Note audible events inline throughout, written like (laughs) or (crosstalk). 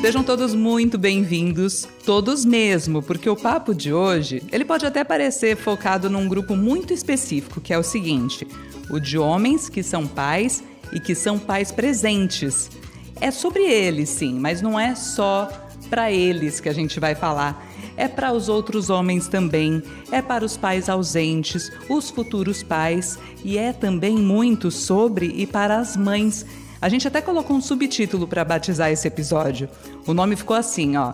Sejam todos muito bem-vindos, todos mesmo, porque o papo de hoje, ele pode até parecer focado num grupo muito específico, que é o seguinte: o de homens que são pais e que são pais presentes. É sobre eles, sim, mas não é só para eles que a gente vai falar. É para os outros homens também, é para os pais ausentes, os futuros pais e é também muito sobre e para as mães a gente até colocou um subtítulo para batizar esse episódio. O nome ficou assim, ó: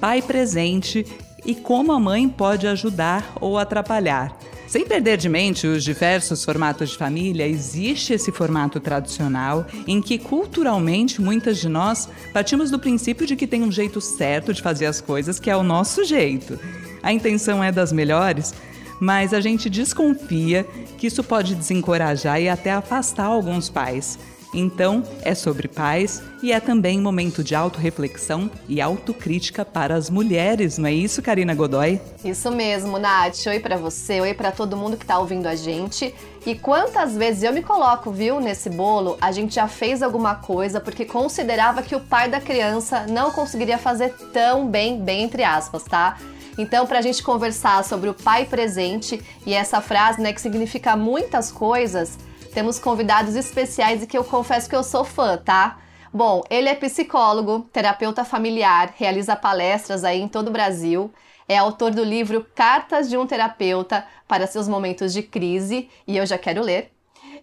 Pai presente e como a mãe pode ajudar ou atrapalhar. Sem perder de mente os diversos formatos de família, existe esse formato tradicional em que culturalmente muitas de nós partimos do princípio de que tem um jeito certo de fazer as coisas, que é o nosso jeito. A intenção é das melhores, mas a gente desconfia que isso pode desencorajar e até afastar alguns pais. Então, é sobre paz e é também momento de autorreflexão e autocrítica para as mulheres, não é isso, Karina Godoy? Isso mesmo, Nath. Oi para você, oi para todo mundo que tá ouvindo a gente. E quantas vezes eu me coloco, viu, nesse bolo, a gente já fez alguma coisa porque considerava que o pai da criança não conseguiria fazer tão bem, bem entre aspas, tá? Então, para a gente conversar sobre o pai presente e essa frase, né, que significa muitas coisas, temos convidados especiais e que eu confesso que eu sou fã, tá? Bom, ele é psicólogo, terapeuta familiar, realiza palestras aí em todo o Brasil, é autor do livro Cartas de um Terapeuta para seus momentos de crise, e eu já quero ler.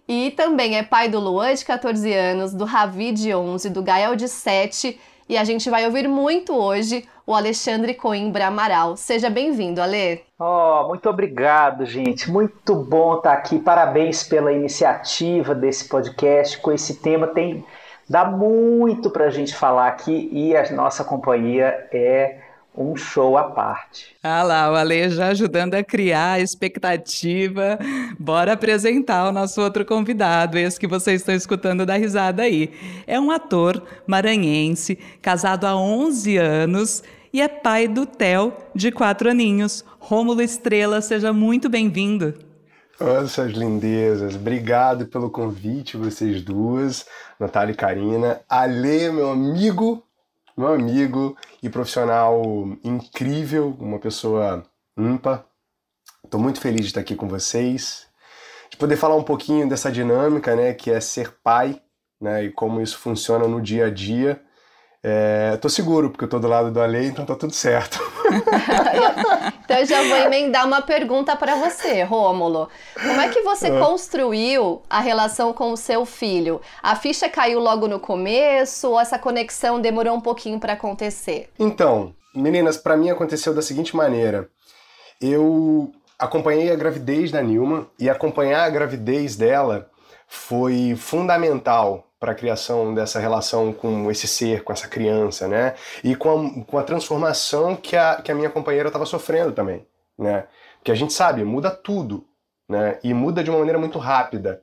E também é pai do Luan, de 14 anos, do Ravi, de 11, do Gael, de 7, e a gente vai ouvir muito hoje o Alexandre Coimbra Amaral. Seja bem-vindo, Ale. Oh, muito obrigado, gente. Muito bom estar aqui. Parabéns pela iniciativa desse podcast. Com esse tema tem dá muito para a gente falar aqui e a nossa companhia é um show à parte. Ah lá, o Ale já ajudando a criar a expectativa. Bora apresentar o nosso outro convidado, esse que vocês estão escutando da risada aí. É um ator maranhense, casado há 11 anos e é pai do Theo, de quatro aninhos. Rômulo Estrela, seja muito bem-vindo. Nossa, lindezas. Obrigado pelo convite, vocês duas, Natália e Karina. Ale, meu amigo, meu amigo e profissional incrível, uma pessoa ímpar. Estou muito feliz de estar aqui com vocês, de poder falar um pouquinho dessa dinâmica, né, que é ser pai, né, e como isso funciona no dia a dia. É, tô seguro, porque eu tô do lado do Ale, então tá tudo certo. (laughs) então eu já vou emendar uma pergunta para você, Rômulo. Como é que você ah. construiu a relação com o seu filho? A ficha caiu logo no começo ou essa conexão demorou um pouquinho para acontecer? Então, meninas, para mim aconteceu da seguinte maneira. Eu acompanhei a gravidez da Nilma e acompanhar a gravidez dela foi fundamental para a criação dessa relação com esse ser, com essa criança, né? E com a, com a transformação que a, que a minha companheira estava sofrendo também, né? Porque a gente sabe, muda tudo, né? E muda de uma maneira muito rápida.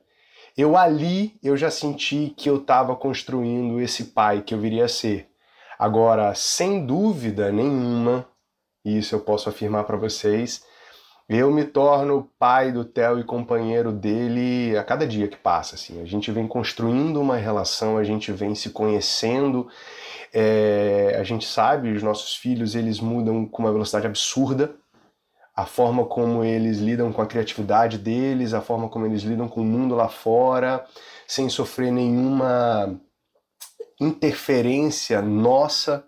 Eu ali, eu já senti que eu estava construindo esse pai que eu viria a ser. Agora, sem dúvida nenhuma, isso eu posso afirmar para vocês, eu me torno pai do Theo e companheiro dele a cada dia que passa. Assim. A gente vem construindo uma relação, a gente vem se conhecendo. É, a gente sabe, os nossos filhos eles mudam com uma velocidade absurda. A forma como eles lidam com a criatividade deles, a forma como eles lidam com o mundo lá fora, sem sofrer nenhuma interferência nossa,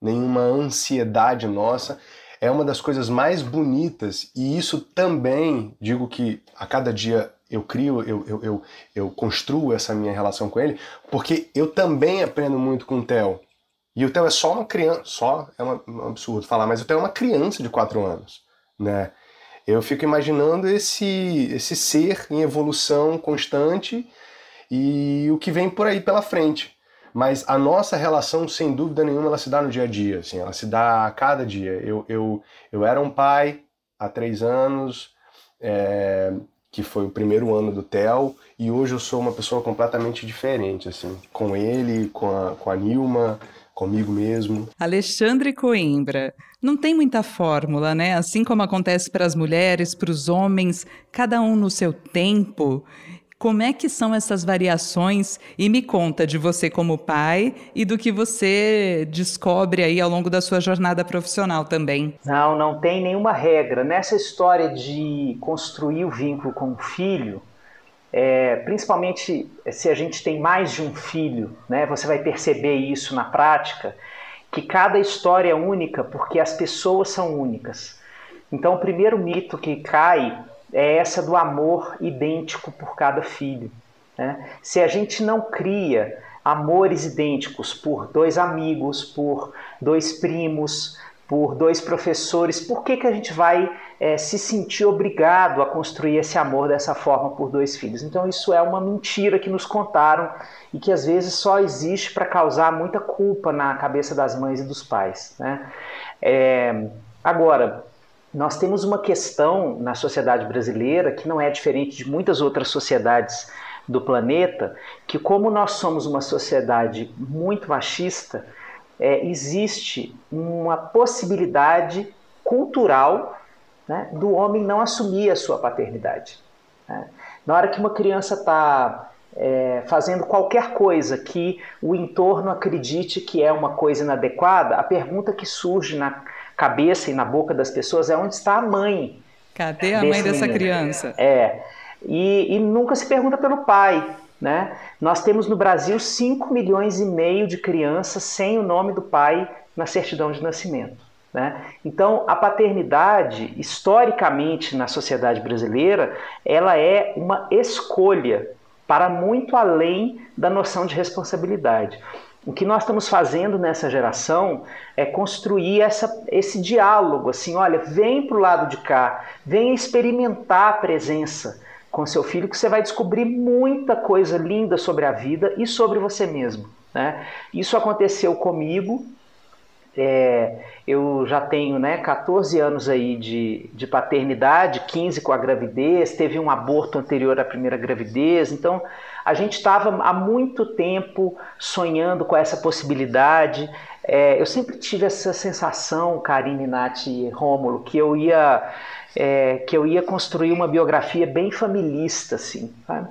nenhuma ansiedade nossa é uma das coisas mais bonitas e isso também, digo que a cada dia eu crio, eu, eu, eu, eu construo essa minha relação com ele, porque eu também aprendo muito com o Theo. E o Theo é só uma criança, só é um absurdo falar, mas o Theo é uma criança de 4 anos, né? Eu fico imaginando esse, esse ser em evolução constante e o que vem por aí pela frente. Mas a nossa relação, sem dúvida nenhuma, ela se dá no dia a dia, assim, ela se dá a cada dia. Eu, eu, eu era um pai há três anos, é, que foi o primeiro ano do Theo, e hoje eu sou uma pessoa completamente diferente, assim, com ele, com a, com a Nilma, comigo mesmo. Alexandre Coimbra. Não tem muita fórmula, né? Assim como acontece para as mulheres, para os homens, cada um no seu tempo. Como é que são essas variações? E me conta de você como pai e do que você descobre aí ao longo da sua jornada profissional também. Não, não tem nenhuma regra. Nessa história de construir o vínculo com o filho, é, principalmente se a gente tem mais de um filho, né, você vai perceber isso na prática, que cada história é única porque as pessoas são únicas. Então, o primeiro mito que cai é essa do amor idêntico por cada filho. Né? Se a gente não cria amores idênticos por dois amigos, por dois primos, por dois professores, por que, que a gente vai é, se sentir obrigado a construir esse amor dessa forma por dois filhos? Então, isso é uma mentira que nos contaram e que às vezes só existe para causar muita culpa na cabeça das mães e dos pais. Né? É, agora, nós temos uma questão na sociedade brasileira que não é diferente de muitas outras sociedades do planeta, que como nós somos uma sociedade muito machista, é, existe uma possibilidade cultural né, do homem não assumir a sua paternidade. Né? Na hora que uma criança está é, fazendo qualquer coisa que o entorno acredite que é uma coisa inadequada, a pergunta que surge na cabeça e na boca das pessoas é onde está a mãe. Cadê a mãe dessa menino? criança? É. E, e, nunca se pergunta pelo pai. Né? Nós temos no Brasil 5 milhões e meio de crianças sem o nome do pai na certidão de nascimento. Né? Então, a paternidade, historicamente na sociedade brasileira, ela é uma escolha para muito além da noção de responsabilidade. O que nós estamos fazendo nessa geração é construir essa, esse diálogo, assim, olha, vem para o lado de cá, vem experimentar a presença com seu filho, que você vai descobrir muita coisa linda sobre a vida e sobre você mesmo. Né? Isso aconteceu comigo. É, eu já tenho né, 14 anos aí de, de paternidade, 15 com a gravidez, teve um aborto anterior à primeira gravidez, então a gente estava há muito tempo sonhando com essa possibilidade. É, eu sempre tive essa sensação, Karine, Nath e Rômulo, que eu ia é, que eu ia construir uma biografia bem familista, assim, sabe?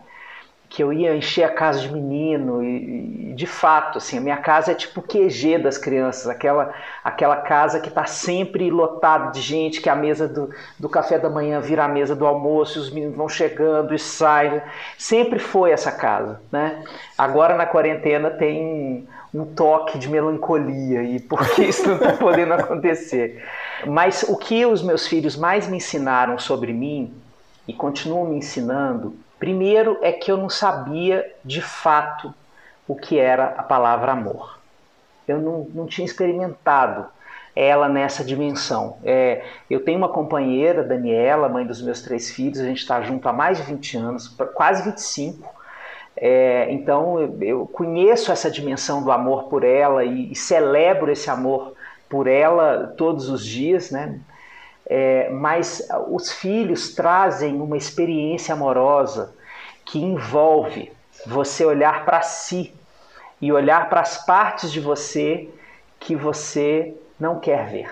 Que eu ia encher a casa de menino e, e, de fato assim a minha casa é tipo o QG das crianças aquela aquela casa que está sempre lotada de gente que a mesa do, do café da manhã vira a mesa do almoço os meninos vão chegando e saem. Sempre foi essa casa né? Agora na quarentena tem um, um toque de melancolia e porque isso não está (laughs) podendo acontecer. Mas o que os meus filhos mais me ensinaram sobre mim e continuam me ensinando Primeiro é que eu não sabia de fato o que era a palavra amor. Eu não, não tinha experimentado ela nessa dimensão. É, eu tenho uma companheira, Daniela, mãe dos meus três filhos, a gente está junto há mais de 20 anos, quase 25. É, então eu, conheço essa dimensão do amor por ela e, e celebro esse amor por ela todos os dias, né? É, mas os filhos trazem uma experiência amorosa que envolve você olhar para si e olhar para as partes de você que você não quer ver.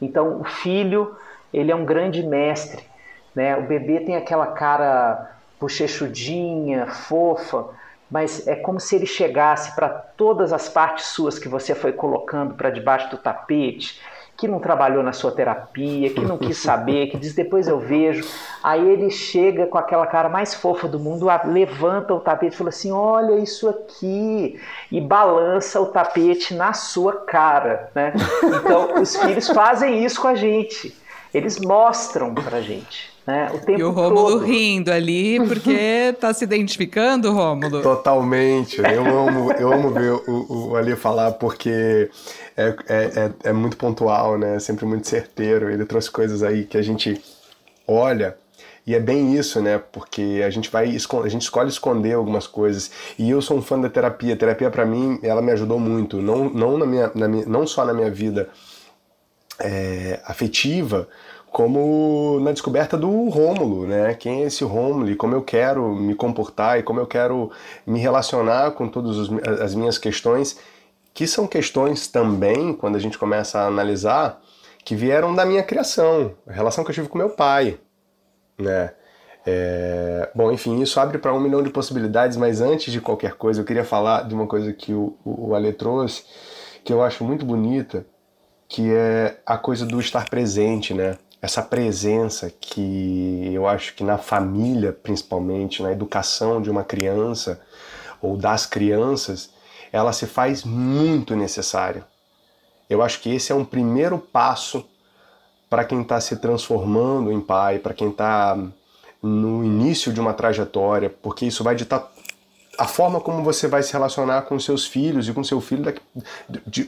Então, o filho, ele é um grande mestre, né? O bebê tem aquela cara bochechudinha, fofa, mas é como se ele chegasse para todas as partes suas que você foi colocando para debaixo do tapete que não trabalhou na sua terapia, que não quis saber, que diz depois eu vejo. Aí ele chega com aquela cara mais fofa do mundo, levanta o tapete e fala assim: Olha isso aqui, e balança o tapete na sua cara. Né? Então os filhos fazem isso com a gente, eles mostram pra gente. Né? O tempo e o Rômulo todo. rindo ali, porque tá se identificando, Rômulo? (laughs) Totalmente. Eu amo, eu amo ver o, o Ali falar, porque é, é, é, é muito pontual, né? É sempre muito certeiro. Ele trouxe coisas aí que a gente olha e é bem isso, né? Porque a gente vai a gente escolhe esconder algumas coisas. E eu sou um fã da terapia. A terapia para mim, ela me ajudou muito, não não na minha, na minha não só na minha vida é, afetiva, como na descoberta do Rômulo, né? Quem é esse Rômulo e como eu quero me comportar e como eu quero me relacionar com todas as minhas questões, que são questões também, quando a gente começa a analisar, que vieram da minha criação, a relação que eu tive com meu pai, né? É... Bom, enfim, isso abre para um milhão de possibilidades, mas antes de qualquer coisa, eu queria falar de uma coisa que o, o Ale trouxe, que eu acho muito bonita, que é a coisa do estar presente, né? Essa presença que eu acho que na família, principalmente, na educação de uma criança ou das crianças, ela se faz muito necessária. Eu acho que esse é um primeiro passo para quem está se transformando em pai, para quem está no início de uma trajetória, porque isso vai ditar a forma como você vai se relacionar com seus filhos e com seu filho daqui,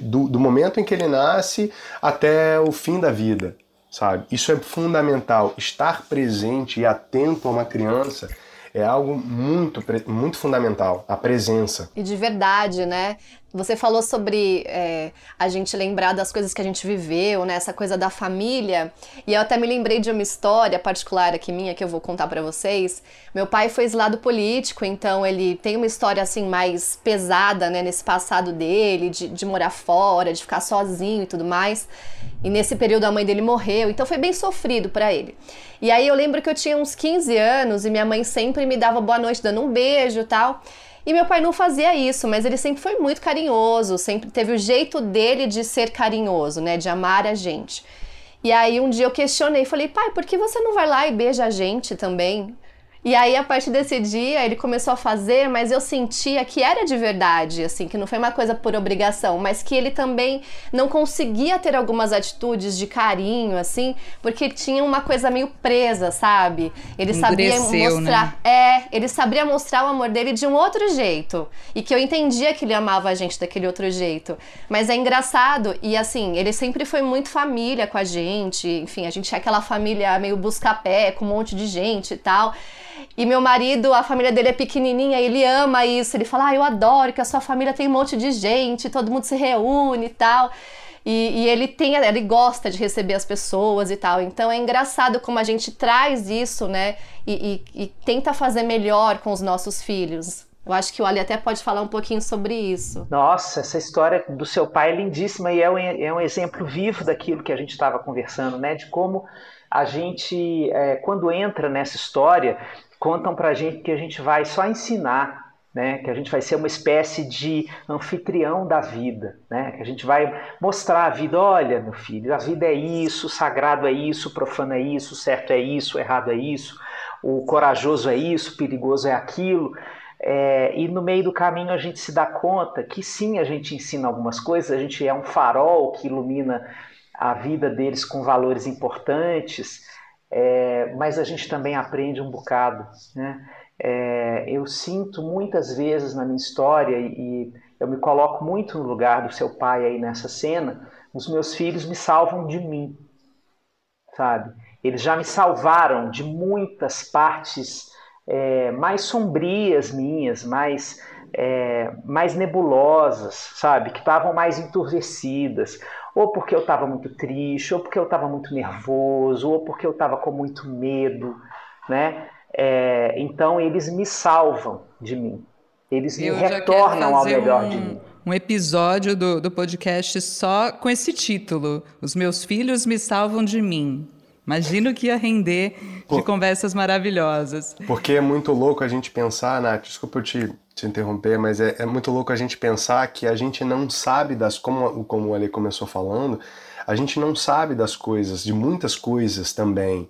do, do momento em que ele nasce até o fim da vida, sabe? Isso é fundamental. Estar presente e atento a uma criança é algo muito, muito fundamental, a presença. E de verdade, né? Você falou sobre é, a gente lembrar das coisas que a gente viveu, né? Essa coisa da família. E eu até me lembrei de uma história particular aqui minha que eu vou contar para vocês. Meu pai foi lado político, então ele tem uma história assim mais pesada, né? Nesse passado dele, de, de morar fora, de ficar sozinho e tudo mais. E nesse período a mãe dele morreu, então foi bem sofrido para ele. E aí eu lembro que eu tinha uns 15 anos e minha mãe sempre me dava boa noite dando um beijo e tal. E meu pai não fazia isso, mas ele sempre foi muito carinhoso, sempre teve o jeito dele de ser carinhoso, né, de amar a gente. E aí um dia eu questionei, falei: "Pai, por que você não vai lá e beija a gente também?" E aí, a partir desse dia, ele começou a fazer, mas eu sentia que era de verdade, assim, que não foi uma coisa por obrigação, mas que ele também não conseguia ter algumas atitudes de carinho, assim, porque tinha uma coisa meio presa, sabe? Ele sabia mostrar. Né? É, ele sabia mostrar o amor dele de um outro jeito. E que eu entendia que ele amava a gente daquele outro jeito. Mas é engraçado, e assim, ele sempre foi muito família com a gente, enfim, a gente é aquela família meio busca-pé, com um monte de gente e tal. E meu marido, a família dele é pequenininha, ele ama isso. Ele fala: Ah, eu adoro que a sua família tem um monte de gente, todo mundo se reúne e tal. E, e, ele tem, ele gosta de receber as pessoas e tal. Então é engraçado como a gente traz isso, né? E, e, e tenta fazer melhor com os nossos filhos. Eu acho que o Ali até pode falar um pouquinho sobre isso. Nossa, essa história do seu pai é lindíssima e é um, é um exemplo vivo daquilo que a gente estava conversando, né? De como a gente, é, quando entra nessa história, contam para a gente que a gente vai só ensinar, né? que a gente vai ser uma espécie de anfitrião da vida, né? que a gente vai mostrar a vida, olha meu filho, a vida é isso, sagrado é isso, profano é isso, certo é isso, errado é isso, o corajoso é isso, o perigoso é aquilo. É, e no meio do caminho a gente se dá conta que sim, a gente ensina algumas coisas, a gente é um farol que ilumina a vida deles com valores importantes, é, mas a gente também aprende um bocado. Né? É, eu sinto muitas vezes na minha história, e eu me coloco muito no lugar do seu pai aí nessa cena, os meus filhos me salvam de mim, sabe? Eles já me salvaram de muitas partes é, mais sombrias minhas, mais, é, mais nebulosas, sabe? Que estavam mais enturvecidas ou porque eu estava muito triste, ou porque eu estava muito nervoso, ou porque eu estava com muito medo, né? É, então eles me salvam de mim, eles me eu retornam ao melhor um, de mim. Um episódio do, do podcast só com esse título: Os meus filhos me salvam de mim. Imagino que ia render de conversas maravilhosas. Porque é muito louco a gente pensar, Nath, desculpa eu te, te interromper, mas é, é, muito louco a gente pensar que a gente não sabe das, como, como o Ale começou falando, a gente não sabe das coisas, de muitas coisas também.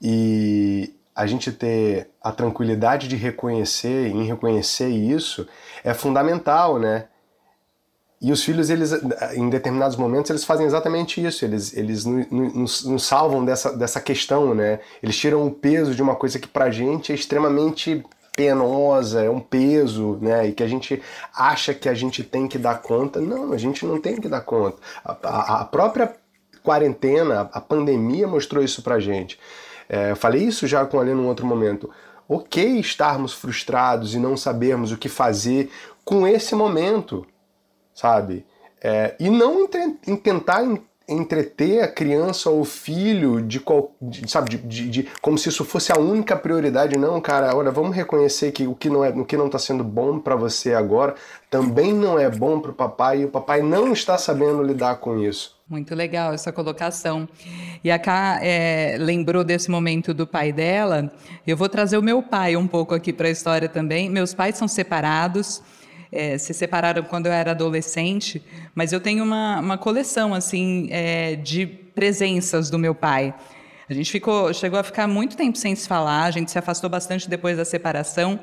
E a gente ter a tranquilidade de reconhecer, em reconhecer isso, é fundamental, né? E os filhos, eles, em determinados momentos, eles fazem exatamente isso. Eles, eles nos, nos salvam dessa, dessa questão, né? Eles tiram o peso de uma coisa que pra gente é extremamente penosa, é um peso, né? E que a gente acha que a gente tem que dar conta. Não, a gente não tem que dar conta. A, a, a própria quarentena, a pandemia mostrou isso pra gente. É, falei isso já com ali num outro momento. Ok estarmos frustrados e não sabermos o que fazer com esse momento sabe? É, e não tentar entreter a criança ou o filho de, qual, de sabe, de, de, de, como se isso fosse a única prioridade. Não, cara, olha, vamos reconhecer que o que não é, o que não está sendo bom para você agora também não é bom para o papai e o papai não está sabendo lidar com isso. Muito legal essa colocação. E a Ká é, lembrou desse momento do pai dela. Eu vou trazer o meu pai um pouco aqui para a história também. Meus pais são separados é, se separaram quando eu era adolescente, mas eu tenho uma, uma coleção assim é, de presenças do meu pai. A gente ficou, chegou a ficar muito tempo sem se falar, a gente se afastou bastante depois da separação,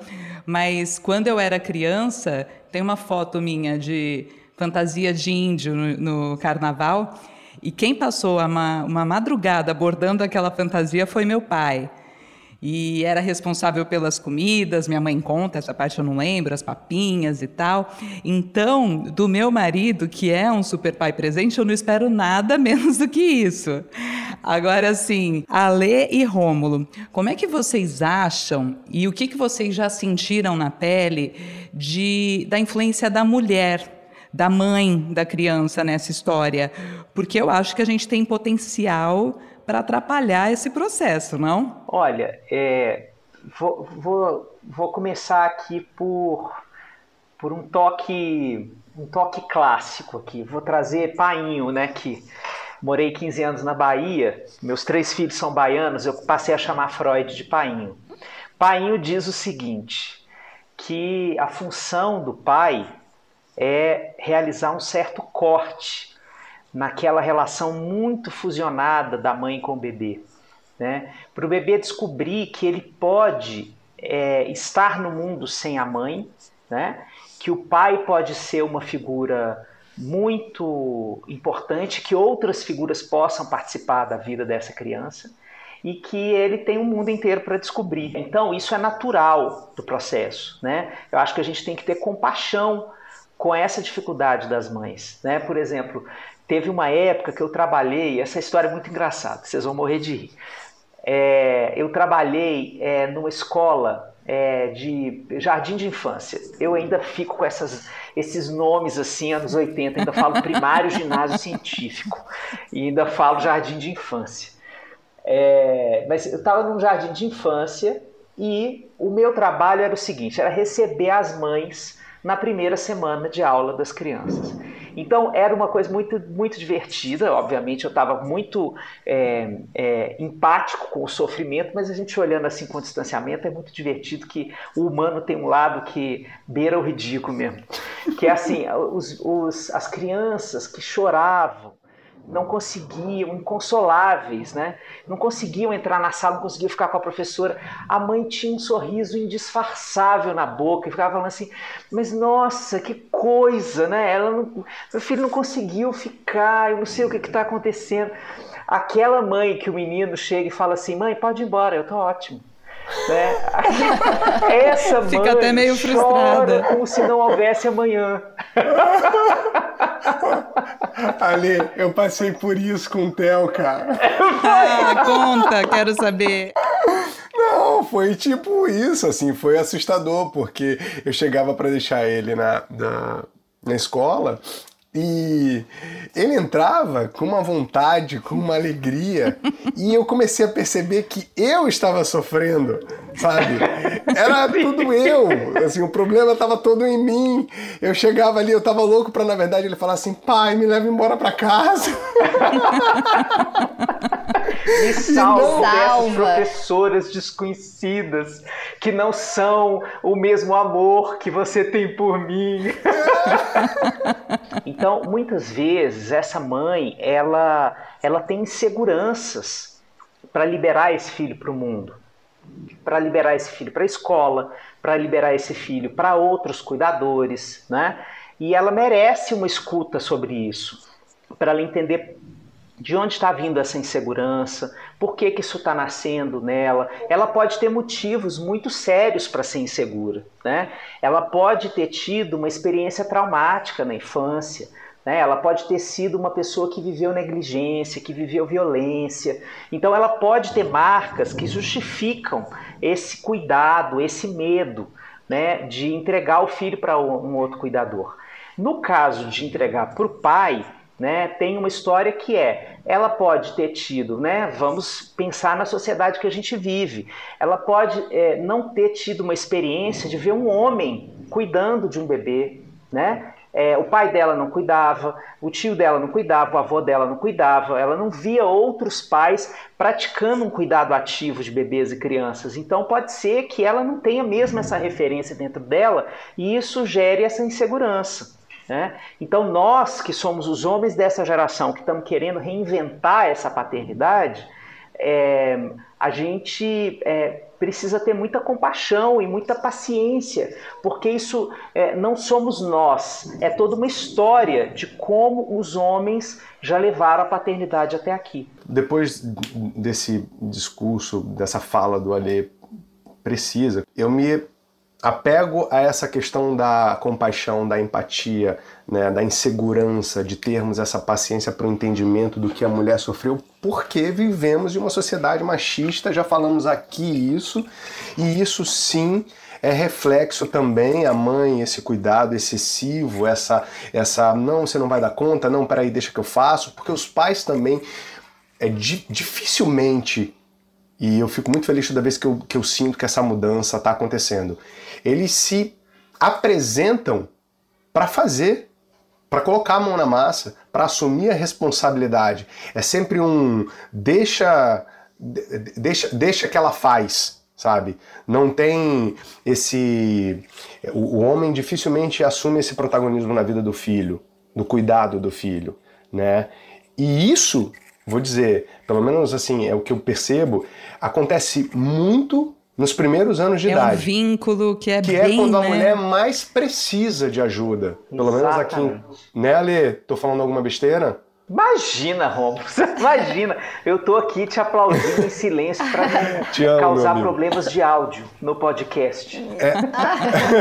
mas quando eu era criança, tem uma foto minha de fantasia de índio no, no carnaval, e quem passou uma, uma madrugada bordando aquela fantasia foi meu pai e era responsável pelas comidas. Minha mãe conta, essa parte eu não lembro, as papinhas e tal. Então, do meu marido, que é um super pai presente, eu não espero nada (laughs) menos do que isso. Agora, assim, Ale e Rômulo, como é que vocês acham e o que, que vocês já sentiram na pele de, da influência da mulher da mãe da criança nessa história, porque eu acho que a gente tem potencial para atrapalhar esse processo, não? Olha, é, vou, vou, vou começar aqui por, por um toque um toque clássico aqui. Vou trazer Painho, né? Que morei 15 anos na Bahia, meus três filhos são baianos, eu passei a chamar Freud de Painho. Painho diz o seguinte: que a função do pai é realizar um certo corte naquela relação muito fusionada da mãe com o bebê. Né? Para o bebê descobrir que ele pode é, estar no mundo sem a mãe, né? que o pai pode ser uma figura muito importante, que outras figuras possam participar da vida dessa criança e que ele tem um mundo inteiro para descobrir. Então, isso é natural do processo. Né? Eu acho que a gente tem que ter compaixão com essa dificuldade das mães. Né? Por exemplo, Teve uma época que eu trabalhei, essa história é muito engraçada, vocês vão morrer de rir. É, eu trabalhei é, numa escola é, de jardim de infância. Eu ainda fico com essas, esses nomes assim, anos 80, ainda falo primário, (laughs) ginásio científico, e ainda falo jardim de infância. É, mas eu estava num jardim de infância e o meu trabalho era o seguinte: era receber as mães na primeira semana de aula das crianças. Então era uma coisa muito, muito divertida. Obviamente eu estava muito é, é, empático com o sofrimento, mas a gente olhando assim com distanciamento é muito divertido que o humano tem um lado que beira o ridículo mesmo. Que é assim, (laughs) os, os, as crianças que choravam não conseguiam, inconsoláveis, né? Não conseguiam entrar na sala, não conseguiam ficar com a professora. A mãe tinha um sorriso indisfarçável na boca e ficava falando assim: "Mas nossa, que coisa, né? Ela não, meu filho não conseguiu ficar, eu não sei o que está acontecendo". Aquela mãe que o menino chega e fala assim: "Mãe, pode ir embora, eu tô ótimo". Né? (laughs) Essa mãe Fica até meio frustrada. como se não houvesse amanhã. (laughs) Ali, eu passei por isso com o Theo, cara. Ah, conta, quero saber. Não, foi tipo isso, assim, foi assustador, porque eu chegava para deixar ele na, na, na escola e ele entrava com uma vontade, com uma alegria, (laughs) e eu comecei a perceber que eu estava sofrendo, sabe? Era (laughs) tudo eu, assim, o problema estava todo em mim. Eu chegava ali, eu estava louco para na verdade ele falar assim: "Pai, me leva embora para casa". (laughs) Me (laughs) salva, dessas professoras desconhecidas que não são o mesmo amor que você tem por mim. (laughs) então, muitas vezes essa mãe, ela ela tem inseguranças para liberar esse filho para o mundo, para liberar esse filho para a escola, para liberar esse filho para outros cuidadores, né? E ela merece uma escuta sobre isso, para ela entender de onde está vindo essa insegurança, por que, que isso está nascendo nela. Ela pode ter motivos muito sérios para ser insegura. Né? Ela pode ter tido uma experiência traumática na infância. Né? Ela pode ter sido uma pessoa que viveu negligência, que viveu violência. Então, ela pode ter marcas que justificam esse cuidado, esse medo né, de entregar o filho para um outro cuidador. No caso de entregar para o pai, né, tem uma história que é, ela pode ter tido, né, vamos pensar na sociedade que a gente vive, ela pode é, não ter tido uma experiência de ver um homem cuidando de um bebê, né, é, o pai dela não cuidava, o tio dela não cuidava, o avô dela não cuidava, ela não via outros pais praticando um cuidado ativo de bebês e crianças. Então pode ser que ela não tenha mesmo essa referência dentro dela e isso gere essa insegurança. Né? Então, nós que somos os homens dessa geração, que estamos querendo reinventar essa paternidade, é, a gente é, precisa ter muita compaixão e muita paciência, porque isso é, não somos nós, é toda uma história de como os homens já levaram a paternidade até aqui. Depois desse discurso, dessa fala do Alê precisa, eu me apego a essa questão da compaixão, da empatia, né, da insegurança, de termos essa paciência para o entendimento do que a mulher sofreu, porque vivemos em uma sociedade machista, já falamos aqui isso, e isso sim é reflexo também a mãe esse cuidado excessivo, essa essa não você não vai dar conta, não peraí deixa que eu faço, porque os pais também é di dificilmente e eu fico muito feliz toda vez que eu, que eu sinto que essa mudança está acontecendo eles se apresentam para fazer, para colocar a mão na massa, para assumir a responsabilidade. É sempre um deixa, deixa, deixa que ela faz, sabe? Não tem esse. O, homem dificilmente assume esse protagonismo na vida do filho, do cuidado do filho, né? E isso, vou dizer, pelo menos assim, é o que eu percebo, acontece muito nos primeiros anos de é idade. É um vínculo que é que bem, é quando a né? mulher mais precisa de ajuda. Pelo menos aqui. Né, Ale? Tô falando alguma besteira? Imagina, Romulo, (laughs) imagina. Eu tô aqui te aplaudindo em silêncio para não (laughs) causar problemas de áudio no podcast. É.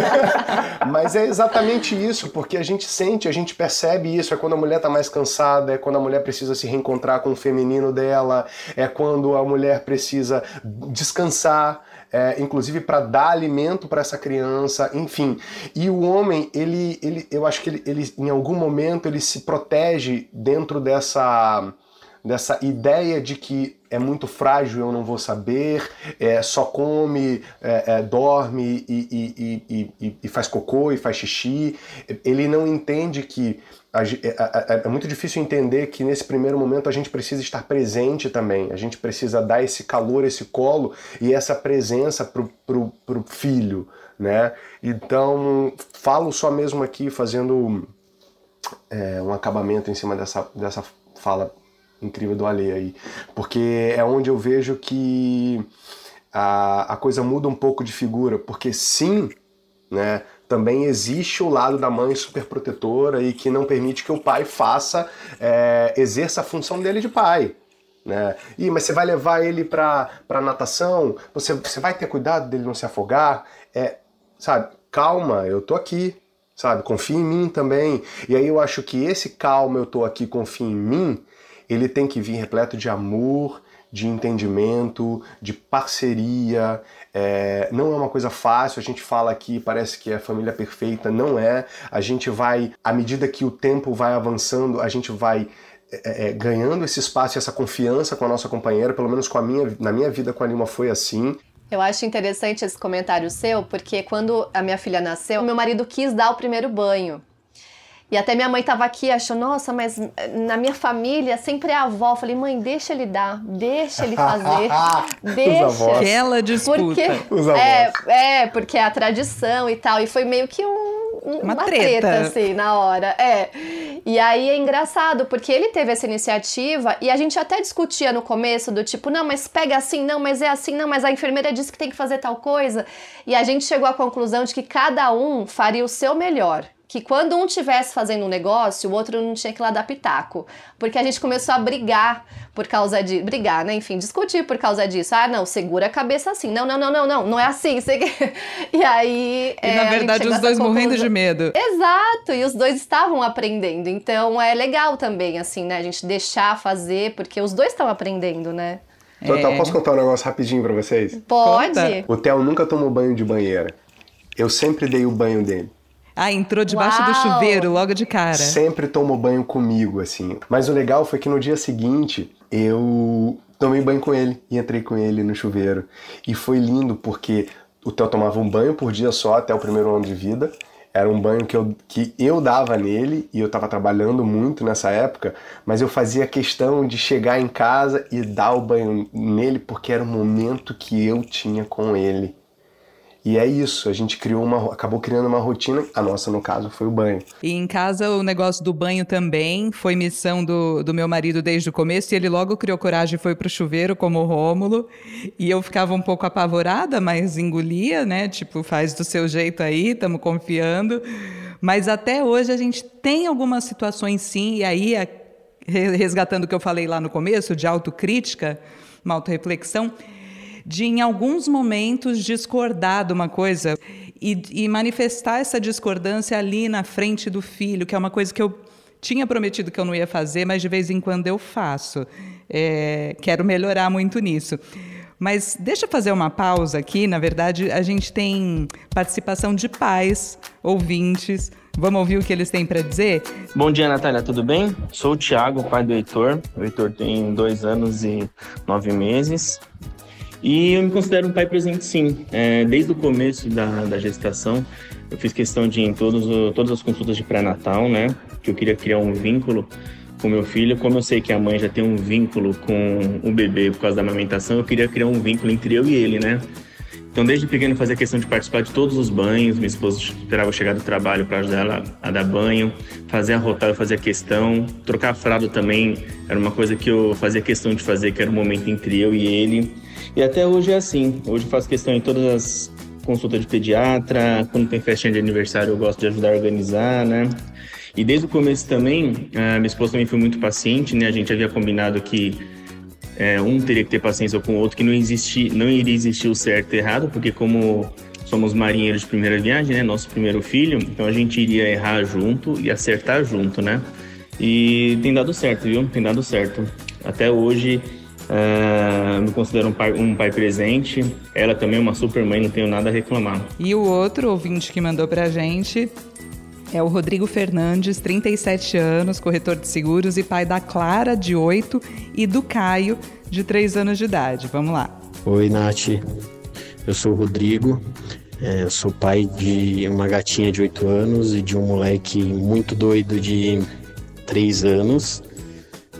(laughs) Mas é exatamente isso, porque a gente sente, a gente percebe isso. É quando a mulher tá mais cansada, é quando a mulher precisa se reencontrar com o feminino dela, é quando a mulher precisa descansar é, inclusive para dar alimento para essa criança, enfim. E o homem, ele, ele eu acho que ele, ele, em algum momento, ele se protege dentro dessa dessa ideia de que é muito frágil, eu não vou saber, é, só come, é, é, dorme e, e, e, e, faz cocô e faz xixi. Ele não entende que é, é, muito difícil entender que nesse primeiro momento a gente precisa estar presente também, a gente precisa dar esse calor, esse colo e essa presença pro, pro, pro filho, né? Então, falo só mesmo aqui fazendo é, um acabamento em cima dessa, dessa fala incrível do Ale aí, porque é onde eu vejo que a, a coisa muda um pouco de figura, porque sim, né? Também existe o lado da mãe superprotetora e que não permite que o pai faça, é, exerça a função dele de pai. Né? Ih, mas você vai levar ele para natação? Você, você vai ter cuidado dele não se afogar? É, sabe, calma, eu tô aqui, sabe? Confia em mim também. E aí eu acho que esse calma, eu tô aqui, confia em mim, ele tem que vir repleto de amor, de entendimento, de parceria. É, não é uma coisa fácil, a gente fala aqui, parece que é a família perfeita, não é. A gente vai, à medida que o tempo vai avançando, a gente vai é, é, ganhando esse espaço e essa confiança com a nossa companheira, pelo menos com a minha, na minha vida com a Nilma foi assim. Eu acho interessante esse comentário seu, porque quando a minha filha nasceu, meu marido quis dar o primeiro banho. E até minha mãe tava aqui, achou, nossa, mas eh, na minha família sempre é a avó. Eu falei, mãe, deixa ele dar, deixa ele fazer, (laughs) deixa. Aquela disputa. Porque, Os é, é, porque é a tradição e tal. E foi meio que um, um, Uma uma, treta. treta. assim, na hora. É. E aí é engraçado, porque ele teve essa iniciativa e a gente até discutia no começo do tipo, não, mas pega assim, não, mas é assim, não, mas a enfermeira disse que tem que fazer tal coisa. E a gente chegou à conclusão de que cada um faria o seu melhor que quando um tivesse fazendo um negócio, o outro não tinha que ir lá dar pitaco. Porque a gente começou a brigar por causa de. Brigar, né? Enfim, discutir por causa disso. Ah, não, segura a cabeça assim. Não, não, não, não, não, não é assim. (laughs) E aí. E é, na verdade os dois morrendo conclusão. de medo. Exato, e os dois estavam aprendendo. Então é legal também, assim, né? A gente deixar fazer, porque os dois estão aprendendo, né? Total, É. posso contar um negócio rapidinho pra vocês? Pode. O Theo nunca tomou banho de banheira. Eu sempre dei o banho dele. Ah, entrou debaixo Uau. do chuveiro logo de cara. Sempre tomou banho comigo, assim. Mas o legal foi que no dia seguinte eu tomei banho com ele e entrei com ele no chuveiro. E foi lindo porque o Theo tomava um banho por dia só até o primeiro ano de vida. Era um banho que eu, que eu dava nele e eu estava trabalhando muito nessa época, mas eu fazia questão de chegar em casa e dar o banho nele porque era o momento que eu tinha com ele. E é isso, a gente criou uma, acabou criando uma rotina, a nossa no caso foi o banho. E em casa o negócio do banho também foi missão do, do meu marido desde o começo e ele logo criou coragem e foi pro chuveiro como o Rômulo. E eu ficava um pouco apavorada, mas engolia, né? Tipo, faz do seu jeito aí, estamos confiando. Mas até hoje a gente tem algumas situações sim, e aí resgatando o que eu falei lá no começo, de autocrítica, uma autorreflexão, de em alguns momentos discordar de uma coisa e, e manifestar essa discordância ali na frente do filho, que é uma coisa que eu tinha prometido que eu não ia fazer, mas de vez em quando eu faço. É, quero melhorar muito nisso. Mas deixa eu fazer uma pausa aqui. Na verdade, a gente tem participação de pais, ouvintes. Vamos ouvir o que eles têm para dizer? Bom dia, Natália, tudo bem? Sou o Thiago, pai do Heitor. O Heitor tem dois anos e nove meses. E eu me considero um pai presente, sim. É, desde o começo da, da gestação, eu fiz questão de ir em todos, todas as consultas de pré-natal, né? Que eu queria criar um vínculo com meu filho. Como eu sei que a mãe já tem um vínculo com o bebê por causa da amamentação, eu queria criar um vínculo entre eu e ele, né? Então, desde pequeno, fazia questão de participar de todos os banhos. Minha esposa esperava chegar do trabalho para ajudar ela a dar banho. Fazer a rotar, eu fazia questão. Trocar fralda também era uma coisa que eu fazia questão de fazer, que era um momento entre eu e ele. E até hoje é assim. Hoje faço questão em todas as consultas de pediatra, quando tem festinha de aniversário eu gosto de ajudar a organizar, né? E desde o começo também, a minha esposa também foi muito paciente, né? A gente havia combinado que é, um teria que ter paciência com o outro, que não, existi, não iria existir o certo e errado, porque como somos marinheiros de primeira viagem, né? Nosso primeiro filho, então a gente iria errar junto e acertar junto, né? E tem dado certo, viu? Tem dado certo. Até hoje Uh, me considero um pai, um pai presente. Ela também é uma super mãe, não tenho nada a reclamar. E o outro ouvinte que mandou pra gente é o Rodrigo Fernandes, 37 anos, corretor de seguros e pai da Clara, de 8, e do Caio, de 3 anos de idade. Vamos lá. Oi, Nath. Eu sou o Rodrigo. É, eu sou pai de uma gatinha de 8 anos e de um moleque muito doido de 3 anos.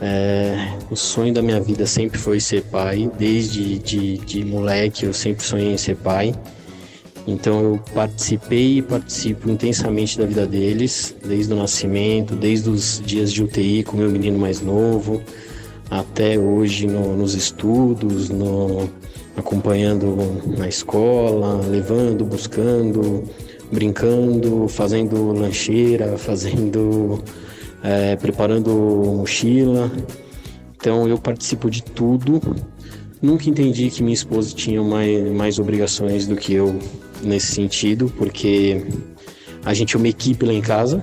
É, o sonho da minha vida sempre foi ser pai, desde de, de moleque eu sempre sonhei em ser pai. Então eu participei e participo intensamente da vida deles, desde o nascimento, desde os dias de UTI com meu menino mais novo, até hoje no, nos estudos, no, acompanhando na escola, levando, buscando, brincando, fazendo lancheira, (laughs) fazendo é, preparando mochila. Então eu participo de tudo. Nunca entendi que minha esposa tinha mais, mais obrigações do que eu nesse sentido, porque a gente é uma equipe lá em casa.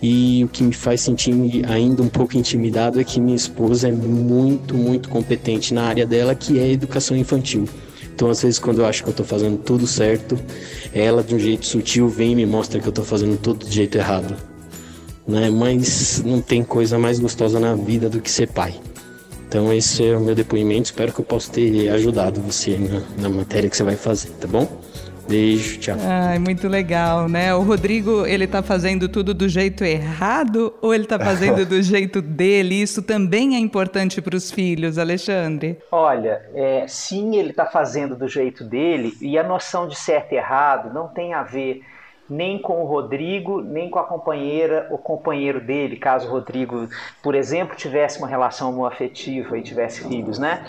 E o que me faz sentir ainda um pouco intimidado é que minha esposa é muito, muito competente na área dela, que é educação infantil. Então, às vezes, quando eu acho que eu estou fazendo tudo certo, ela, de um jeito sutil, vem e me mostra que eu estou fazendo tudo do jeito errado né? Mas não tem coisa mais gostosa na vida do que ser pai. Então esse é o meu depoimento, espero que eu possa ter ajudado você na, na matéria que você vai fazer, tá bom? Beijo, tchau. Ai, muito legal, né? O Rodrigo, ele tá fazendo tudo do jeito errado ou ele tá fazendo do (laughs) jeito dele? Isso também é importante para os filhos, Alexandre? Olha, é, sim, ele tá fazendo do jeito dele e a noção de certo e errado não tem a ver nem com o Rodrigo, nem com a companheira ou companheiro dele, caso o Rodrigo, por exemplo, tivesse uma relação afetiva e tivesse filhos, né?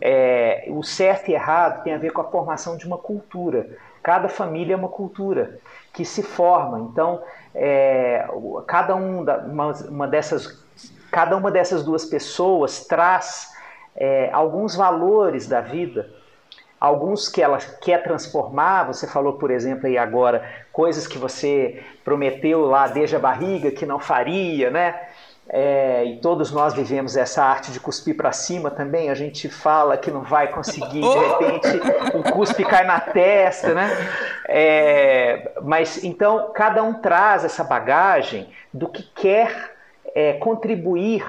É, o certo e errado tem a ver com a formação de uma cultura. Cada família é uma cultura que se forma. Então, é, cada um da, uma, uma, dessas, cada uma dessas duas pessoas traz é, alguns valores da vida alguns que ela quer transformar. Você falou, por exemplo, aí agora, coisas que você prometeu lá desde a barriga que não faria, né? é, e todos nós vivemos essa arte de cuspir para cima também. A gente fala que não vai conseguir, de (laughs) repente o cuspe cai na testa, né? É, mas então cada um traz essa bagagem do que quer é, contribuir,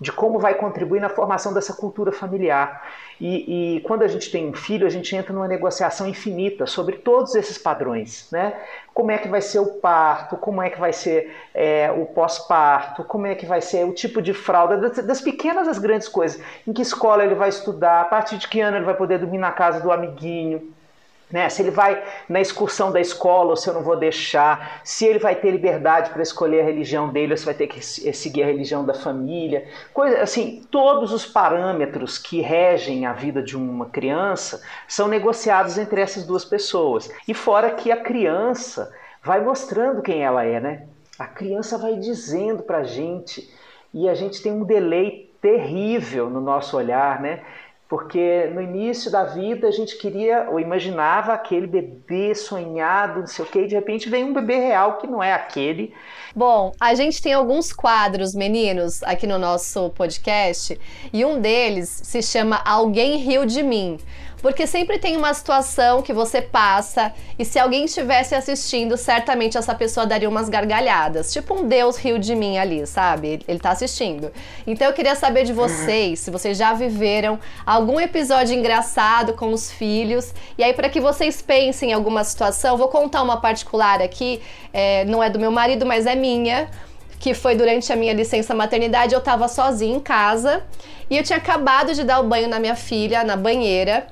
de como vai contribuir na formação dessa cultura familiar. E, e, quando a gente tem um filho, a gente entra numa negociação infinita sobre todos esses padrões, né? Como é que vai ser o parto, como é que vai ser é, o pós-parto, como é que vai ser o tipo de fralda, das, das, pequenas às grandes coisas. Em que escola ele vai estudar, a partir de que ano ele vai poder dormir na casa do amiguinho, né? Se ele vai na excursão da escola ou se eu não vou deixar, se ele vai ter liberdade para escolher a religião dele ou se vai ter que seguir a religião da família, coisa assim, todos os parâmetros que regem a vida de uma criança são negociados entre essas duas pessoas. E fora que a criança vai mostrando quem ela é, né? A criança vai dizendo para a gente e a gente tem um delay terrível no nosso olhar, né? Porque no início da vida a gente queria ou imaginava aquele bebê sonhado, não sei o quê, e de repente vem um bebê real que não é aquele. Bom, a gente tem alguns quadros, meninos, aqui no nosso podcast, e um deles se chama Alguém Riu de Mim. Porque sempre tem uma situação que você passa e se alguém estivesse assistindo, certamente essa pessoa daria umas gargalhadas. Tipo um Deus riu de mim ali, sabe? Ele tá assistindo. Então eu queria saber de vocês, se vocês já viveram algum episódio engraçado com os filhos. E aí, para que vocês pensem em alguma situação, vou contar uma particular aqui. É, não é do meu marido, mas é minha que foi durante a minha licença maternidade, eu estava sozinha em casa e eu tinha acabado de dar o banho na minha filha na banheira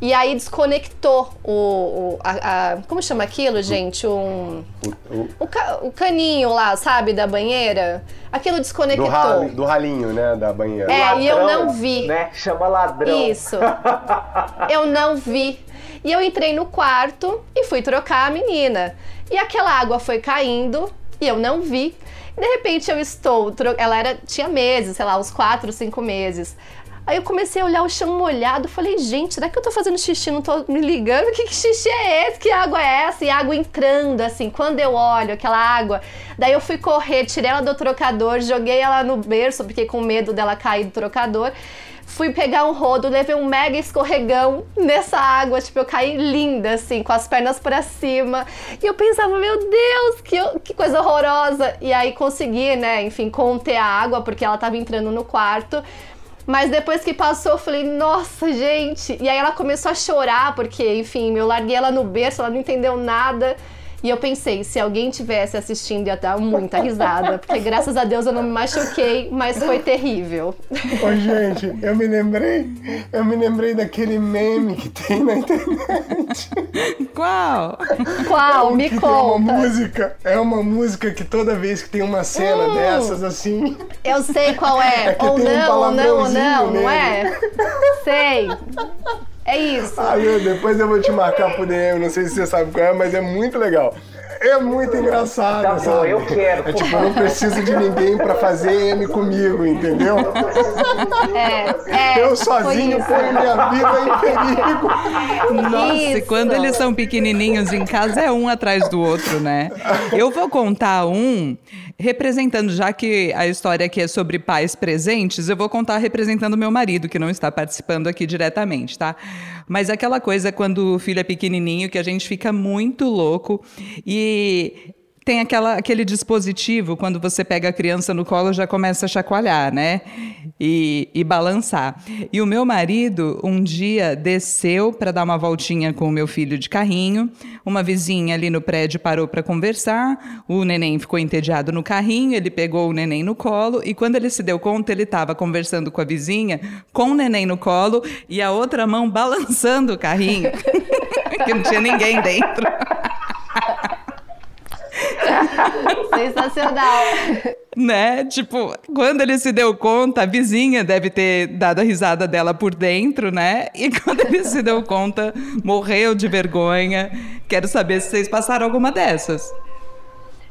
e aí desconectou o. o a, a, como chama aquilo, gente? Um. O, o, o, caninho lá, sabe, da banheira. Aquilo desconectou. Do, do ralinho, né? Da banheira. É, ladrão, e eu não vi. Né? Chama ladrão. Isso. (laughs) eu não vi. E eu entrei no quarto e fui trocar a menina. E aquela água foi caindo e eu não vi. De repente eu estou. Ela era, tinha meses, sei lá, uns 4, 5 meses. Aí eu comecei a olhar o chão molhado, falei, gente, será que eu tô fazendo xixi? Não tô me ligando? Que, que xixi é esse? Que água é essa? E água entrando, assim, quando eu olho aquela água. Daí eu fui correr, tirei ela do trocador, joguei ela no berço, porque com medo dela cair do trocador. Fui pegar um rodo, levei um mega escorregão nessa água, tipo, eu caí linda, assim, com as pernas para cima. E eu pensava, meu Deus, que, que coisa horrorosa. E aí consegui, né, enfim, conter a água, porque ela tava entrando no quarto. Mas depois que passou, eu falei, nossa, gente. E aí ela começou a chorar, porque, enfim, eu larguei ela no berço, ela não entendeu nada. E eu pensei, se alguém tivesse assistindo ia dar muita risada, porque graças a Deus eu não me machuquei, mas foi terrível. Ô, gente, eu me lembrei, eu me lembrei daquele meme que tem na internet. Qual? Qual? É me conta. É uma música, é uma música que toda vez que tem uma cena hum, dessas assim. Eu sei qual é. (laughs) é ou, não, um ou não, ou não, não é? Sei. É isso. Ah, meu, depois eu vou te marcar por DM, não sei se você sabe qual é, mas é muito legal. É muito engraçado, tá bom, eu quero. É tipo, eu não preciso de ninguém pra fazer M comigo, entendeu? É, é, eu sozinho ponho minha vida em perigo. Nossa, Isso. e quando eles são pequenininhos em casa é um atrás do outro, né? Eu vou contar um representando, já que a história aqui é sobre pais presentes, eu vou contar representando meu marido, que não está participando aqui diretamente, tá? Mas aquela coisa quando o filho é pequenininho que a gente fica muito louco e tem aquela, aquele dispositivo, quando você pega a criança no colo, já começa a chacoalhar, né? E, e balançar. E o meu marido, um dia, desceu para dar uma voltinha com o meu filho de carrinho. Uma vizinha ali no prédio parou para conversar. O neném ficou entediado no carrinho, ele pegou o neném no colo. E quando ele se deu conta, ele estava conversando com a vizinha, com o neném no colo e a outra mão balançando o carrinho, (laughs) que não tinha ninguém dentro. (laughs) Sensacional. Né? Tipo, quando ele se deu conta, a vizinha deve ter dado a risada dela por dentro, né? E (laughs) quando ele se deu conta, morreu de vergonha. Quero saber se vocês passaram alguma dessas.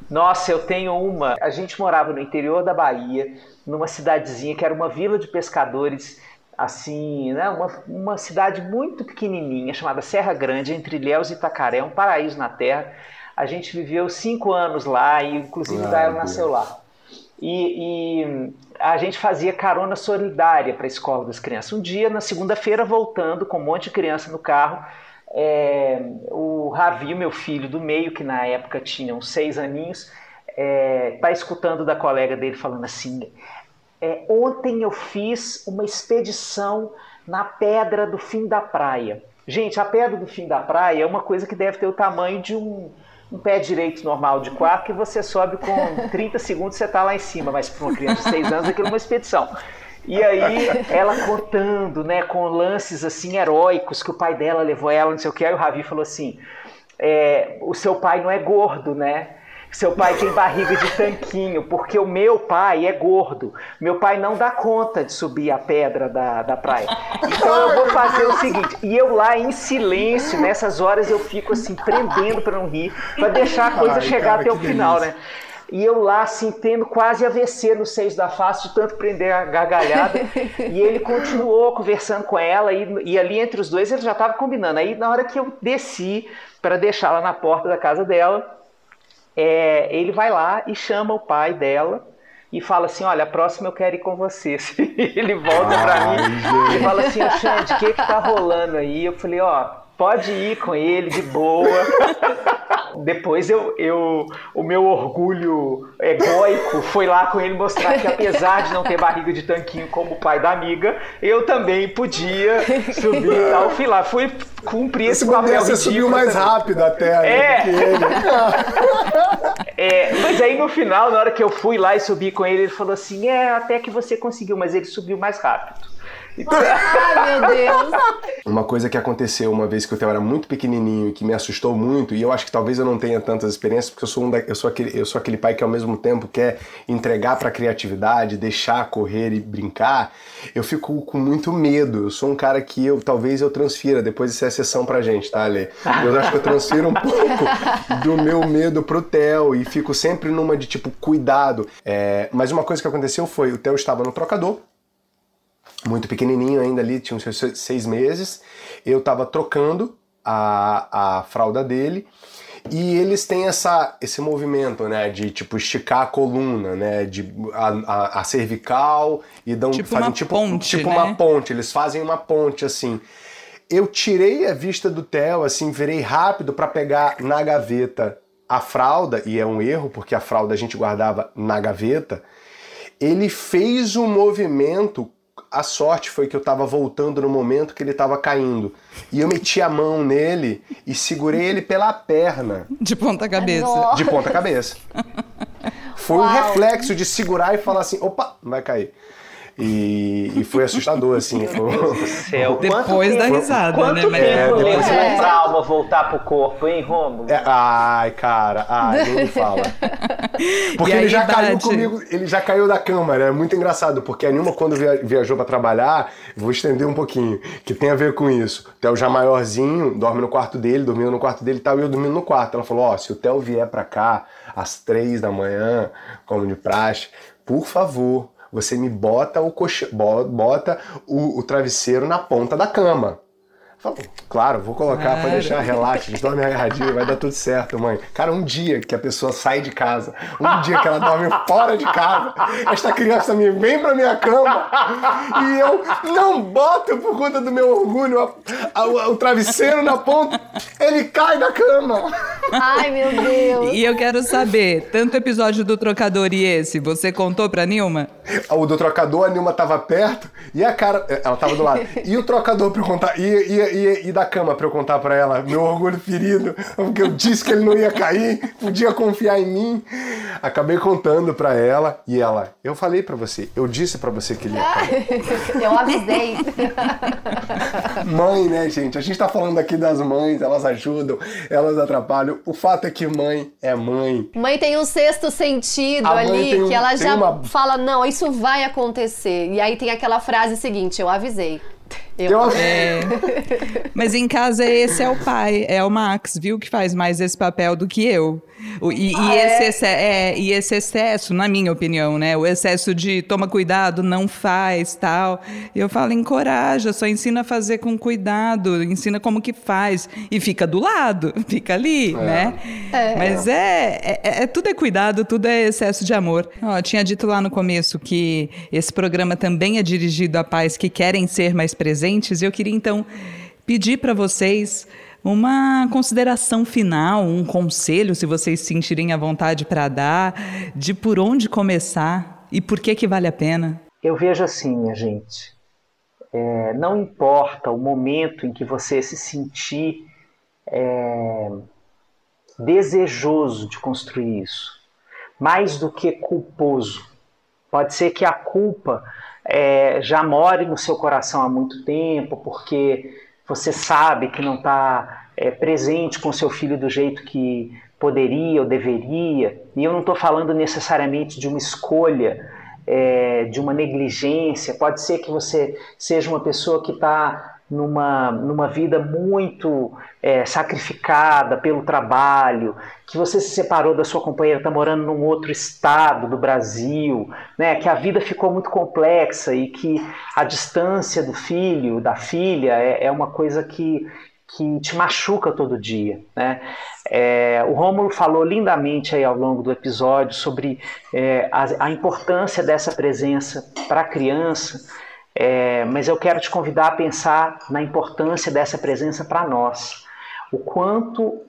Nossa, eu tenho uma. A gente morava no interior da Bahia, numa cidadezinha que era uma vila de pescadores, assim, né? Uma, uma cidade muito pequenininha, chamada Serra Grande, entre Ilhéus e Itacaré, um paraíso na terra. A gente viveu cinco anos lá e inclusive ah, Gael nasceu lá. e, e a gente fazia carona solidária para a escola das crianças. Um dia, na segunda-feira, voltando com um monte de criança no carro, é, o Ravi, meu filho do meio, que na época tinha uns seis aninhos, está é, tá escutando da colega dele falando assim: é, ontem eu fiz uma expedição na pedra do fim da praia. Gente, a pedra do fim da praia é uma coisa que deve ter o tamanho de um, um pé direito normal de quatro que você sobe com (laughs) 30 segundos você está lá em cima, mas para uma criança de 6 anos aquilo é uma expedição. E aí ela contando, né, com lances assim heróicos que o pai dela levou ela, não sei o que, aí o Ravi falou assim: é, o seu pai não é gordo, né? Seu pai tem barriga de tanquinho, porque o meu pai é gordo. Meu pai não dá conta de subir a pedra da, da praia. Então eu vou fazer o seguinte, e eu lá em silêncio, nessas horas eu fico assim, prendendo para não rir, para deixar a coisa Ai, chegar cara, até o final, delícia. né? E eu lá, assim, tendo quase AVC no seio da face, de tanto prender a gargalhada. e ele continuou conversando com ela, e, e ali entre os dois ele já estava combinando. Aí, na hora que eu desci para deixá-la na porta da casa dela, é, ele vai lá e chama o pai dela e fala assim: Olha, a próxima eu quero ir com você. (laughs) ele volta para mim e fala assim: Xande, o que que tá rolando aí? Eu falei: Ó, pode ir com ele de boa. (laughs) Depois eu, eu, o meu orgulho egóico foi lá com ele mostrar que apesar de não ter barriga de tanquinho como o pai da amiga, eu também podia subir e tal. Fui lá, fui cumprir esse, esse papel Você subiu mais rápido até é. que ele. (laughs) aí no final, na hora que eu fui lá e subi com ele, ele falou assim: é, até que você conseguiu, mas ele subiu mais rápido. Ai, meu Deus. Uma coisa que aconteceu uma vez que o Theo era muito pequenininho e que me assustou muito, e eu acho que talvez eu não tenha tantas experiências, porque eu sou, um da, eu sou, aquele, eu sou aquele pai que ao mesmo tempo quer entregar pra criatividade, deixar correr e brincar, eu fico com muito medo. Eu sou um cara que eu talvez eu transfira, depois isso é exceção pra gente, tá, Ale? Eu acho que eu transfiro um pouco do meu medo pro Theo e fico sempre numa de tipo, cuidado. É, mas uma coisa que aconteceu foi, o Theo estava no trocador, muito pequenininho ainda ali, tinha uns seis meses. Eu estava trocando a, a fralda dele e eles têm essa, esse movimento, né, de tipo esticar a coluna, né, de a, a, a cervical e dão tipo fazem uma tipo, ponte, tipo né? uma ponte. Eles fazem uma ponte assim. Eu tirei a vista do Theo, assim, virei rápido para pegar na gaveta a fralda e é um erro porque a fralda a gente guardava na gaveta. Ele fez um movimento a sorte foi que eu estava voltando no momento que ele estava caindo. E eu meti a mão nele e segurei ele pela perna. De ponta cabeça. De ponta cabeça. Foi Uau. um reflexo de segurar e falar assim: opa, vai cair. E, e foi assustador, assim. Foi... Céu. Depois da risada, quanto né? tempo leva é. pra alma voltar pro corpo, hein, Romulo? É, ai, cara, ai, não me fala. (laughs) (laughs) Porque ele já idade? caiu comigo, ele já caiu da cama, né? É muito engraçado, porque a Nilma, quando viajou para trabalhar, vou estender um pouquinho, que tem a ver com isso. O Theo já maiorzinho, dorme no quarto dele, dormindo no quarto dele e tal, e eu dormindo no quarto. Ela falou: Ó, oh, se o Theo vier pra cá às três da manhã, como de praxe, por favor, você me bota o, coxa, bota o, o travesseiro na ponta da cama. Claro, vou colocar, claro. pode deixar, relaxa, dorme agarradinho, vai dar tudo certo, mãe. Cara, um dia que a pessoa sai de casa, um dia que ela dorme (laughs) fora de casa, esta criança me vem pra minha cama e eu não boto por conta do meu orgulho a, a, o travesseiro na ponta, ele cai da cama. Ai, meu Deus. E eu quero saber, tanto episódio do trocador e esse, você contou pra Nilma? O do trocador, a Nilma tava perto e a cara, ela tava do lado. E o trocador pra eu contar, e, e, e, e da cama pra eu contar pra ela, meu orgulho ferido, porque eu disse que ele não ia cair, podia confiar em mim. Acabei contando pra ela e ela, eu falei pra você, eu disse pra você que ele ia cair. (laughs) eu avisei. Mãe, né, gente? A gente tá falando aqui das mães, elas ajudam, elas atrapalham. O fato é que mãe é mãe. Mãe tem um sexto sentido a ali, um, que ela já uma... fala, não, isso vai acontecer. E aí tem aquela frase seguinte, eu avisei. Eu... É. (laughs) Mas em casa esse é o pai, é o Max, viu, que faz mais esse papel do que eu. E, e, ah, esse, é? Excesso, é, e esse excesso, na minha opinião, né? O excesso de toma cuidado, não faz, tal. Eu falo, encoraja, só ensina a fazer com cuidado, ensina como que faz. E fica do lado, (laughs) fica ali, é. né? É. Mas é, é, é, tudo é cuidado, tudo é excesso de amor. Ó, tinha dito lá no começo que esse programa também é dirigido a pais que querem ser mais presentes. Eu queria então pedir para vocês uma consideração final, um conselho, se vocês se sentirem à vontade para dar, de por onde começar e por que que vale a pena. Eu vejo assim, minha gente. É, não importa o momento em que você se sentir é, desejoso de construir isso, mais do que culposo. Pode ser que a culpa é, já more no seu coração há muito tempo, porque você sabe que não está é, presente com seu filho do jeito que poderia ou deveria, e eu não estou falando necessariamente de uma escolha, é, de uma negligência, pode ser que você seja uma pessoa que está numa, numa vida muito é, sacrificada pelo trabalho, que você se separou da sua companheira, está morando num outro estado do Brasil, né, que a vida ficou muito complexa e que a distância do filho, da filha, é, é uma coisa que, que te machuca todo dia. Né? É, o Rômulo falou lindamente aí ao longo do episódio sobre é, a, a importância dessa presença para a criança, é, mas eu quero te convidar a pensar na importância dessa presença para nós. O quanto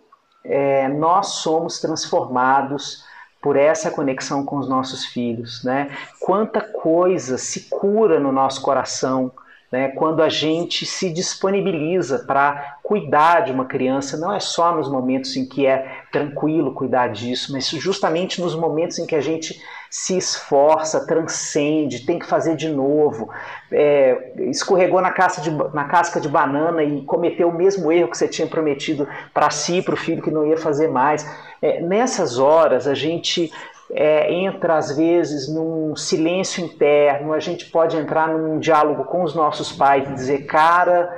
é, nós somos transformados por essa conexão com os nossos filhos, né? Quanta coisa se cura no nosso coração né? Quando a gente se disponibiliza para cuidar de uma criança, não é só nos momentos em que é tranquilo cuidar disso, mas justamente nos momentos em que a gente se esforça, transcende, tem que fazer de novo, é, escorregou na, casca de, na casca de banana e cometeu o mesmo erro que você tinha prometido para si, para o filho, que não ia fazer mais. É, nessas horas, a gente é, entra às vezes num silêncio interno, a gente pode entrar num diálogo com os nossos pais e dizer, cara,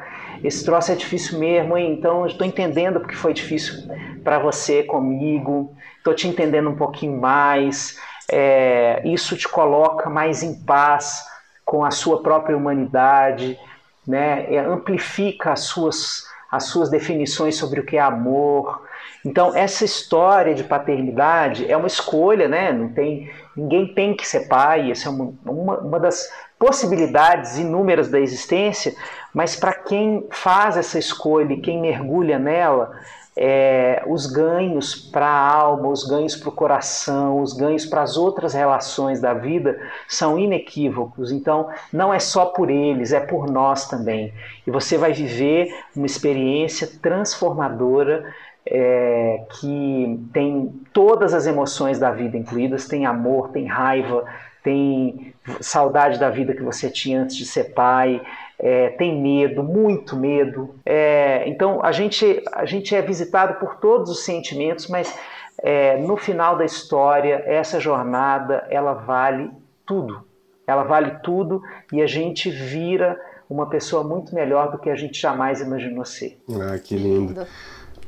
esse troço é difícil mesmo, hein? então estou entendendo porque foi difícil para você comigo, estou te entendendo um pouquinho mais, é, isso te coloca mais em paz com a sua própria humanidade, né? É, amplifica as suas, as suas definições sobre o que é amor, então, essa história de paternidade é uma escolha, né? Não tem, ninguém tem que ser pai, essa é uma, uma, uma das possibilidades inúmeras da existência, mas para quem faz essa escolha e quem mergulha nela, é, os ganhos para a alma, os ganhos para o coração, os ganhos para as outras relações da vida são inequívocos. Então, não é só por eles, é por nós também. E você vai viver uma experiência transformadora é, que tem todas as emoções da vida incluídas, tem amor, tem raiva, tem saudade da vida que você tinha antes de ser pai, é, tem medo, muito medo. É, então a gente, a gente é visitado por todos os sentimentos, mas é, no final da história, essa jornada ela vale tudo. Ela vale tudo e a gente vira uma pessoa muito melhor do que a gente jamais imaginou ser. Ah, que lindo.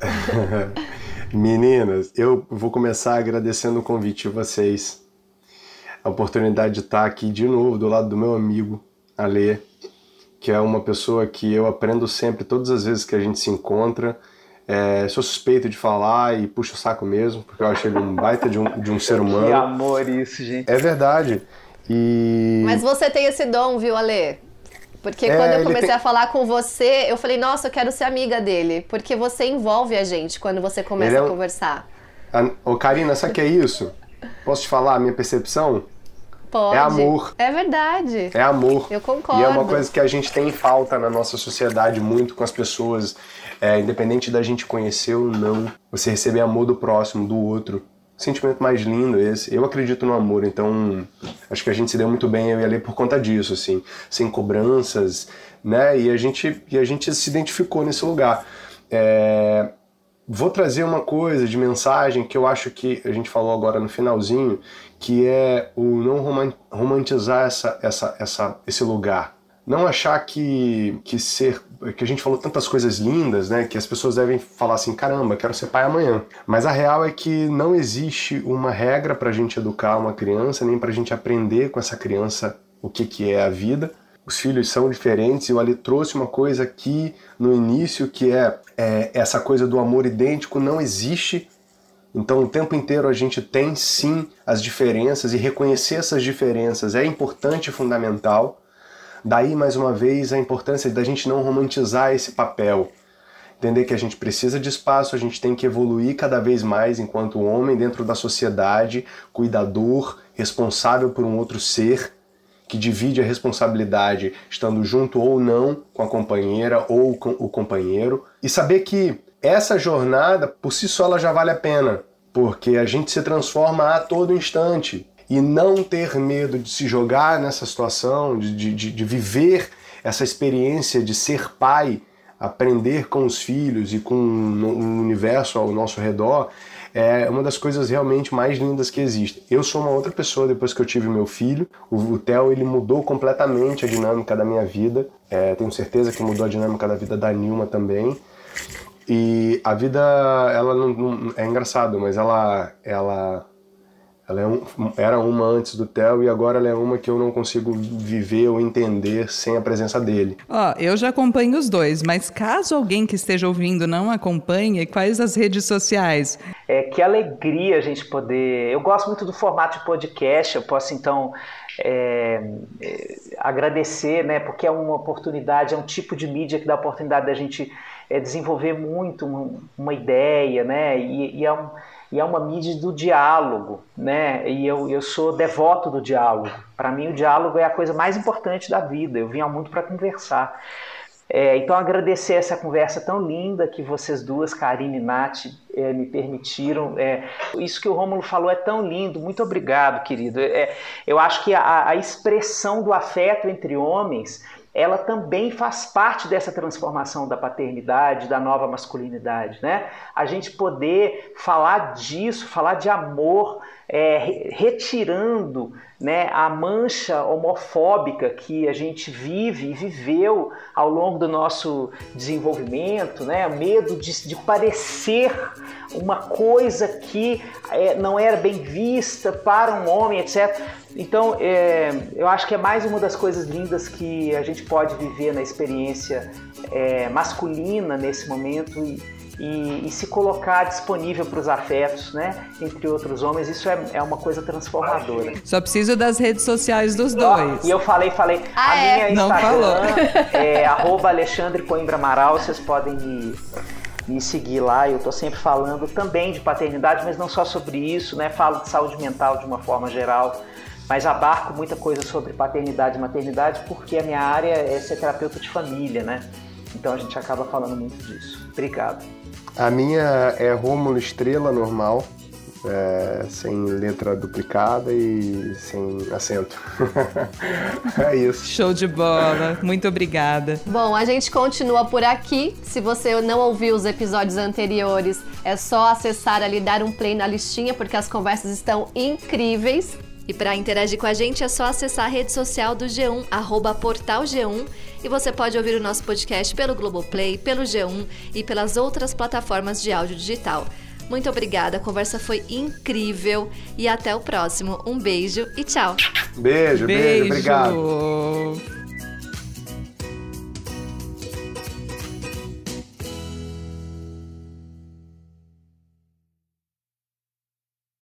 (laughs) Meninas, eu vou começar agradecendo o convite de vocês. A oportunidade de estar aqui de novo do lado do meu amigo, Alê, que é uma pessoa que eu aprendo sempre, todas as vezes que a gente se encontra. É, sou suspeito de falar e puxo o saco mesmo, porque eu acho ele um baita de um, de um ser humano. Que amor isso, gente. É verdade. E... Mas você tem esse dom, viu, Alê? Porque é, quando eu comecei tem... a falar com você, eu falei, nossa, eu quero ser amiga dele. Porque você envolve a gente quando você começa é um... a conversar. Ô, Karina, sabe o que é isso? Posso te falar a minha percepção? Pode. É amor. É verdade. É amor. Eu concordo. E é uma coisa que a gente tem em falta na nossa sociedade muito com as pessoas. É, independente da gente conhecer ou não, você receber amor do próximo, do outro sentimento mais lindo esse. Eu acredito no amor, então acho que a gente se deu muito bem eu e a Lê por conta disso, assim, sem cobranças, né? E a gente, e a gente se identificou nesse lugar. É... Vou trazer uma coisa de mensagem que eu acho que a gente falou agora no finalzinho, que é o não romantizar essa, essa, essa, esse lugar, não achar que, que ser que a gente falou tantas coisas lindas, né, que as pessoas devem falar assim, caramba, quero ser pai amanhã. Mas a real é que não existe uma regra para a gente educar uma criança, nem para a gente aprender com essa criança o que, que é a vida. Os filhos são diferentes e o Ali trouxe uma coisa aqui no início que é, é essa coisa do amor idêntico não existe então, o tempo inteiro a gente tem sim as diferenças e reconhecer essas diferenças é importante e fundamental. Daí, mais uma vez, a importância da gente não romantizar esse papel. Entender que a gente precisa de espaço, a gente tem que evoluir cada vez mais enquanto homem dentro da sociedade, cuidador, responsável por um outro ser, que divide a responsabilidade estando junto ou não com a companheira ou com o companheiro. E saber que essa jornada, por si só, ela já vale a pena, porque a gente se transforma a todo instante. E não ter medo de se jogar nessa situação, de, de, de viver essa experiência de ser pai, aprender com os filhos e com o universo ao nosso redor, é uma das coisas realmente mais lindas que existe. Eu sou uma outra pessoa depois que eu tive meu filho. O, o Theo ele mudou completamente a dinâmica da minha vida. É, tenho certeza que mudou a dinâmica da vida da Nilma também. E a vida, ela não, não, é engraçado, mas ela, ela, ela é um, era uma antes do Theo e agora ela é uma que eu não consigo viver ou entender sem a presença dele. Ó, eu já acompanho os dois, mas caso alguém que esteja ouvindo não acompanhe, quais as redes sociais? É que alegria a gente poder. Eu gosto muito do formato de podcast. Eu posso então é, é, agradecer, né? Porque é uma oportunidade, é um tipo de mídia que dá a oportunidade da gente é, desenvolver muito uma, uma ideia, né? E, e, é um, e é uma mídia do diálogo, né? E eu, eu sou devoto do diálogo. Para mim, o diálogo é a coisa mais importante da vida. Eu vim ao mundo para conversar. É, então, agradecer essa conversa tão linda que vocês duas, Karine e Nath, é, me permitiram. É, isso que o Rômulo falou é tão lindo. Muito obrigado, querido. É, eu acho que a, a expressão do afeto entre homens ela também faz parte dessa transformação da paternidade, da nova masculinidade, né? A gente poder falar disso, falar de amor, é, retirando né, a mancha homofóbica que a gente vive e viveu ao longo do nosso desenvolvimento, né, medo de, de parecer uma coisa que é, não era bem vista para um homem, etc. Então, é, eu acho que é mais uma das coisas lindas que a gente pode viver na experiência é, masculina nesse momento e, e, e se colocar disponível para os afetos, né? Entre outros homens, isso é, é uma coisa transformadora. Só preciso das redes sociais dos dois. e eu falei, falei, ah, a é? minha Não Instagram é (laughs) arroba Alexandre Coimbra Amaral, vocês podem me me seguir lá. Eu estou sempre falando também de paternidade, mas não só sobre isso, né? Falo de saúde mental de uma forma geral mas abarco muita coisa sobre paternidade e maternidade porque a minha área é ser terapeuta de família, né? Então a gente acaba falando muito disso. Obrigado. A minha é Rômulo Estrela normal, é, sem letra duplicada e sem acento. (laughs) é isso. Show de bola. Muito obrigada. Bom, a gente continua por aqui. Se você não ouviu os episódios anteriores, é só acessar ali, dar um play na listinha, porque as conversas estão incríveis. E para interagir com a gente é só acessar a rede social do G1, arroba portal G1, e você pode ouvir o nosso podcast pelo Globoplay, pelo G1 e pelas outras plataformas de áudio digital. Muito obrigada, a conversa foi incrível e até o próximo. Um beijo e tchau. Beijo, beijo, beijo. obrigado.